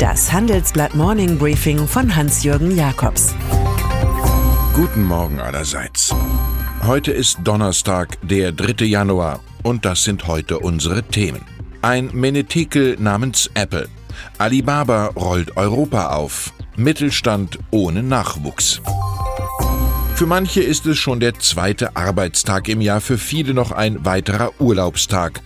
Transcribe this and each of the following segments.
Das Handelsblatt Morning Briefing von Hans-Jürgen Jakobs. Guten Morgen allerseits. Heute ist Donnerstag, der 3. Januar, und das sind heute unsere Themen. Ein Menetekel namens Apple. Alibaba rollt Europa auf. Mittelstand ohne Nachwuchs. Für manche ist es schon der zweite Arbeitstag im Jahr, für viele noch ein weiterer Urlaubstag.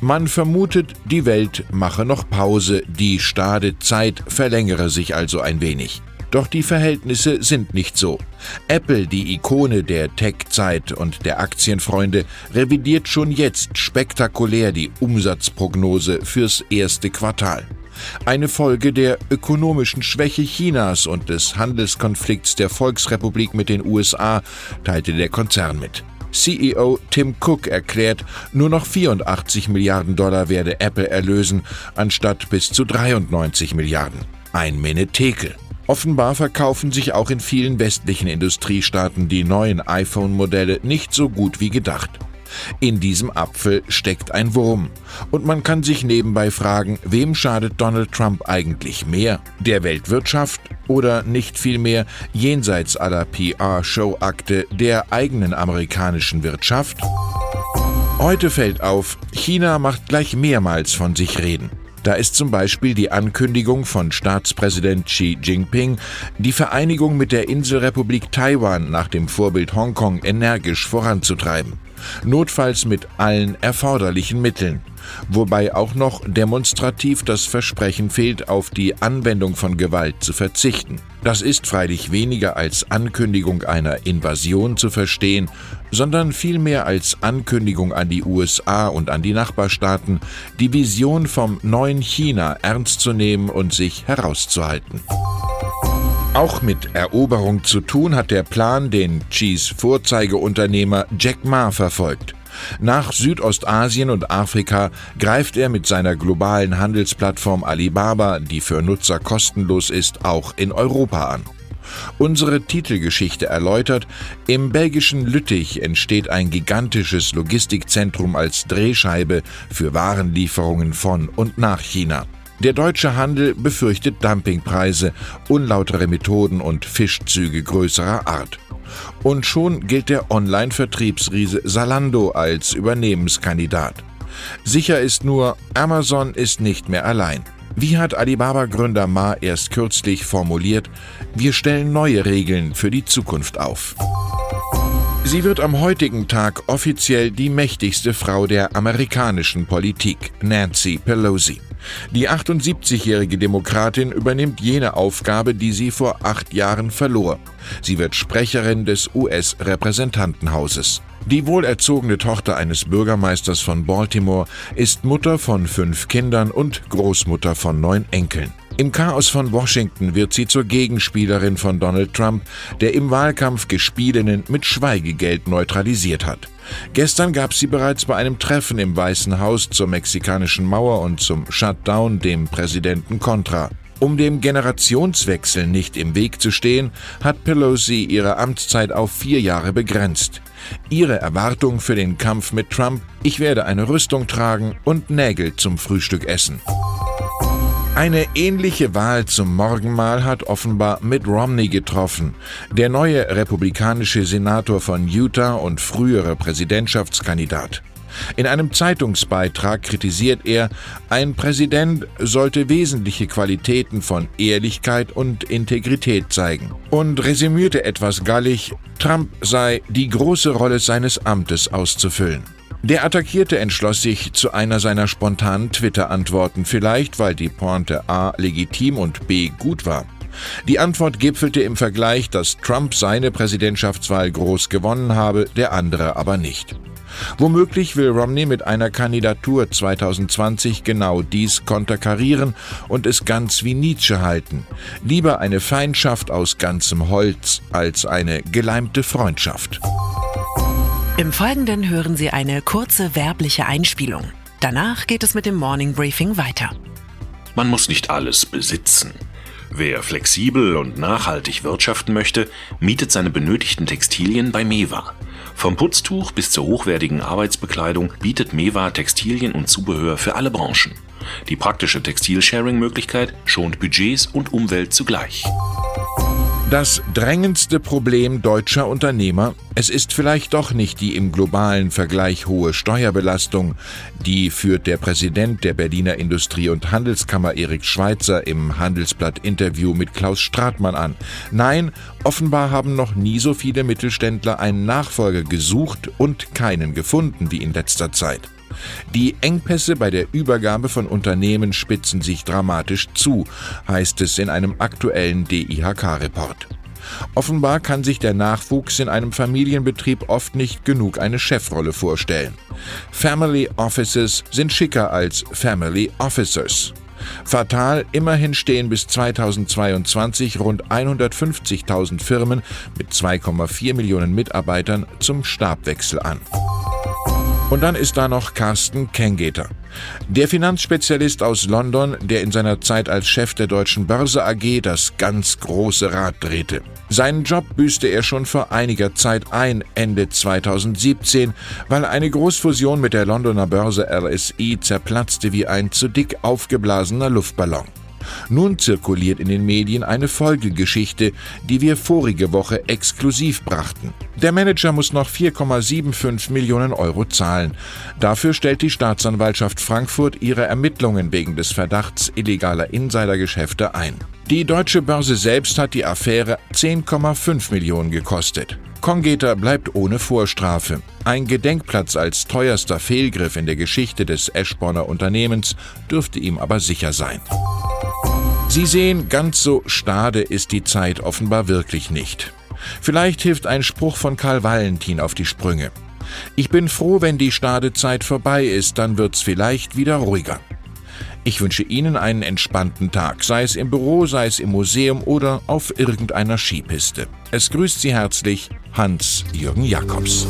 Man vermutet, die Welt mache noch Pause, die stade Zeit verlängere sich also ein wenig. Doch die Verhältnisse sind nicht so. Apple, die Ikone der Tech-Zeit und der Aktienfreunde, revidiert schon jetzt spektakulär die Umsatzprognose fürs erste Quartal. Eine Folge der ökonomischen Schwäche Chinas und des Handelskonflikts der Volksrepublik mit den USA, teilte der Konzern mit. CEO Tim Cook erklärt, nur noch 84 Milliarden Dollar werde Apple erlösen, anstatt bis zu 93 Milliarden. Ein Menetekel. Offenbar verkaufen sich auch in vielen westlichen Industriestaaten die neuen iPhone-Modelle nicht so gut wie gedacht. In diesem Apfel steckt ein Wurm. Und man kann sich nebenbei fragen, wem schadet Donald Trump eigentlich mehr? Der Weltwirtschaft oder nicht vielmehr jenseits aller PR-Show-Akte der eigenen amerikanischen Wirtschaft? Heute fällt auf, China macht gleich mehrmals von sich reden. Da ist zum Beispiel die Ankündigung von Staatspräsident Xi Jinping, die Vereinigung mit der Inselrepublik Taiwan nach dem Vorbild Hongkong energisch voranzutreiben. Notfalls mit allen erforderlichen Mitteln, wobei auch noch demonstrativ das Versprechen fehlt, auf die Anwendung von Gewalt zu verzichten. Das ist freilich weniger als Ankündigung einer Invasion zu verstehen, sondern vielmehr als Ankündigung an die USA und an die Nachbarstaaten, die Vision vom neuen China ernst zu nehmen und sich herauszuhalten. Auch mit Eroberung zu tun hat der Plan, den Chees Vorzeigeunternehmer Jack Ma verfolgt. Nach Südostasien und Afrika greift er mit seiner globalen Handelsplattform Alibaba, die für Nutzer kostenlos ist, auch in Europa an. Unsere Titelgeschichte erläutert, im belgischen Lüttich entsteht ein gigantisches Logistikzentrum als Drehscheibe für Warenlieferungen von und nach China. Der deutsche Handel befürchtet Dumpingpreise, unlautere Methoden und Fischzüge größerer Art. Und schon gilt der Online-Vertriebsriese Salando als Übernehmenskandidat. Sicher ist nur, Amazon ist nicht mehr allein. Wie hat Alibaba-Gründer Ma erst kürzlich formuliert, wir stellen neue Regeln für die Zukunft auf. Sie wird am heutigen Tag offiziell die mächtigste Frau der amerikanischen Politik, Nancy Pelosi. Die 78-jährige Demokratin übernimmt jene Aufgabe, die sie vor acht Jahren verlor. Sie wird Sprecherin des US-Repräsentantenhauses. Die wohlerzogene Tochter eines Bürgermeisters von Baltimore ist Mutter von fünf Kindern und Großmutter von neun Enkeln. Im Chaos von Washington wird sie zur Gegenspielerin von Donald Trump, der im Wahlkampf Gespielinnen mit Schweigegeld neutralisiert hat. Gestern gab sie bereits bei einem Treffen im Weißen Haus zur mexikanischen Mauer und zum Shutdown dem Präsidenten Contra. Um dem Generationswechsel nicht im Weg zu stehen, hat Pelosi ihre Amtszeit auf vier Jahre begrenzt. Ihre Erwartung für den Kampf mit Trump, ich werde eine Rüstung tragen und Nägel zum Frühstück essen. Eine ähnliche Wahl zum Morgenmahl hat offenbar Mitt Romney getroffen. Der neue republikanische Senator von Utah und frühere Präsidentschaftskandidat. In einem Zeitungsbeitrag kritisiert er, ein Präsident sollte wesentliche Qualitäten von Ehrlichkeit und Integrität zeigen und resümierte etwas gallig, Trump sei die große Rolle seines Amtes auszufüllen. Der Attackierte entschloss sich zu einer seiner spontanen Twitter-Antworten, vielleicht weil die Pointe A legitim und B gut war. Die Antwort gipfelte im Vergleich, dass Trump seine Präsidentschaftswahl groß gewonnen habe, der andere aber nicht. Womöglich will Romney mit einer Kandidatur 2020 genau dies konterkarieren und es ganz wie Nietzsche halten. Lieber eine Feindschaft aus ganzem Holz als eine geleimte Freundschaft. Im Folgenden hören Sie eine kurze werbliche Einspielung. Danach geht es mit dem Morning Briefing weiter. Man muss nicht alles besitzen. Wer flexibel und nachhaltig wirtschaften möchte, mietet seine benötigten Textilien bei Mewa. Vom Putztuch bis zur hochwertigen Arbeitsbekleidung bietet Mewa Textilien und Zubehör für alle Branchen. Die praktische Textil-Sharing-Möglichkeit schont Budgets und Umwelt zugleich. Das drängendste Problem deutscher Unternehmer, es ist vielleicht doch nicht die im globalen Vergleich hohe Steuerbelastung, die führt der Präsident der Berliner Industrie- und Handelskammer Erik Schweitzer im Handelsblatt-Interview mit Klaus Stratmann an. Nein, offenbar haben noch nie so viele Mittelständler einen Nachfolger gesucht und keinen gefunden wie in letzter Zeit. Die Engpässe bei der Übergabe von Unternehmen spitzen sich dramatisch zu, heißt es in einem aktuellen DIHK-Report. Offenbar kann sich der Nachwuchs in einem Familienbetrieb oft nicht genug eine Chefrolle vorstellen. Family Offices sind schicker als Family Officers. Fatal, immerhin stehen bis 2022 rund 150.000 Firmen mit 2,4 Millionen Mitarbeitern zum Stabwechsel an. Und dann ist da noch Carsten Kengeter. Der Finanzspezialist aus London, der in seiner Zeit als Chef der Deutschen Börse AG das ganz große Rad drehte. Seinen Job büßte er schon vor einiger Zeit ein, Ende 2017, weil eine Großfusion mit der Londoner Börse LSI zerplatzte wie ein zu dick aufgeblasener Luftballon. Nun zirkuliert in den Medien eine Folgegeschichte, die wir vorige Woche exklusiv brachten. Der Manager muss noch 4,75 Millionen Euro zahlen. Dafür stellt die Staatsanwaltschaft Frankfurt ihre Ermittlungen wegen des Verdachts illegaler Insidergeschäfte ein. Die deutsche Börse selbst hat die Affäre 10,5 Millionen gekostet. Congeter bleibt ohne Vorstrafe. Ein Gedenkplatz als teuerster Fehlgriff in der Geschichte des Eschborner Unternehmens dürfte ihm aber sicher sein. Sie sehen, ganz so stade ist die Zeit offenbar wirklich nicht. Vielleicht hilft ein Spruch von Karl Valentin auf die Sprünge. Ich bin froh, wenn die Stadezeit vorbei ist, dann wird's vielleicht wieder ruhiger. Ich wünsche Ihnen einen entspannten Tag, sei es im Büro, sei es im Museum oder auf irgendeiner Skipiste. Es grüßt Sie herzlich Hans-Jürgen Jakobs.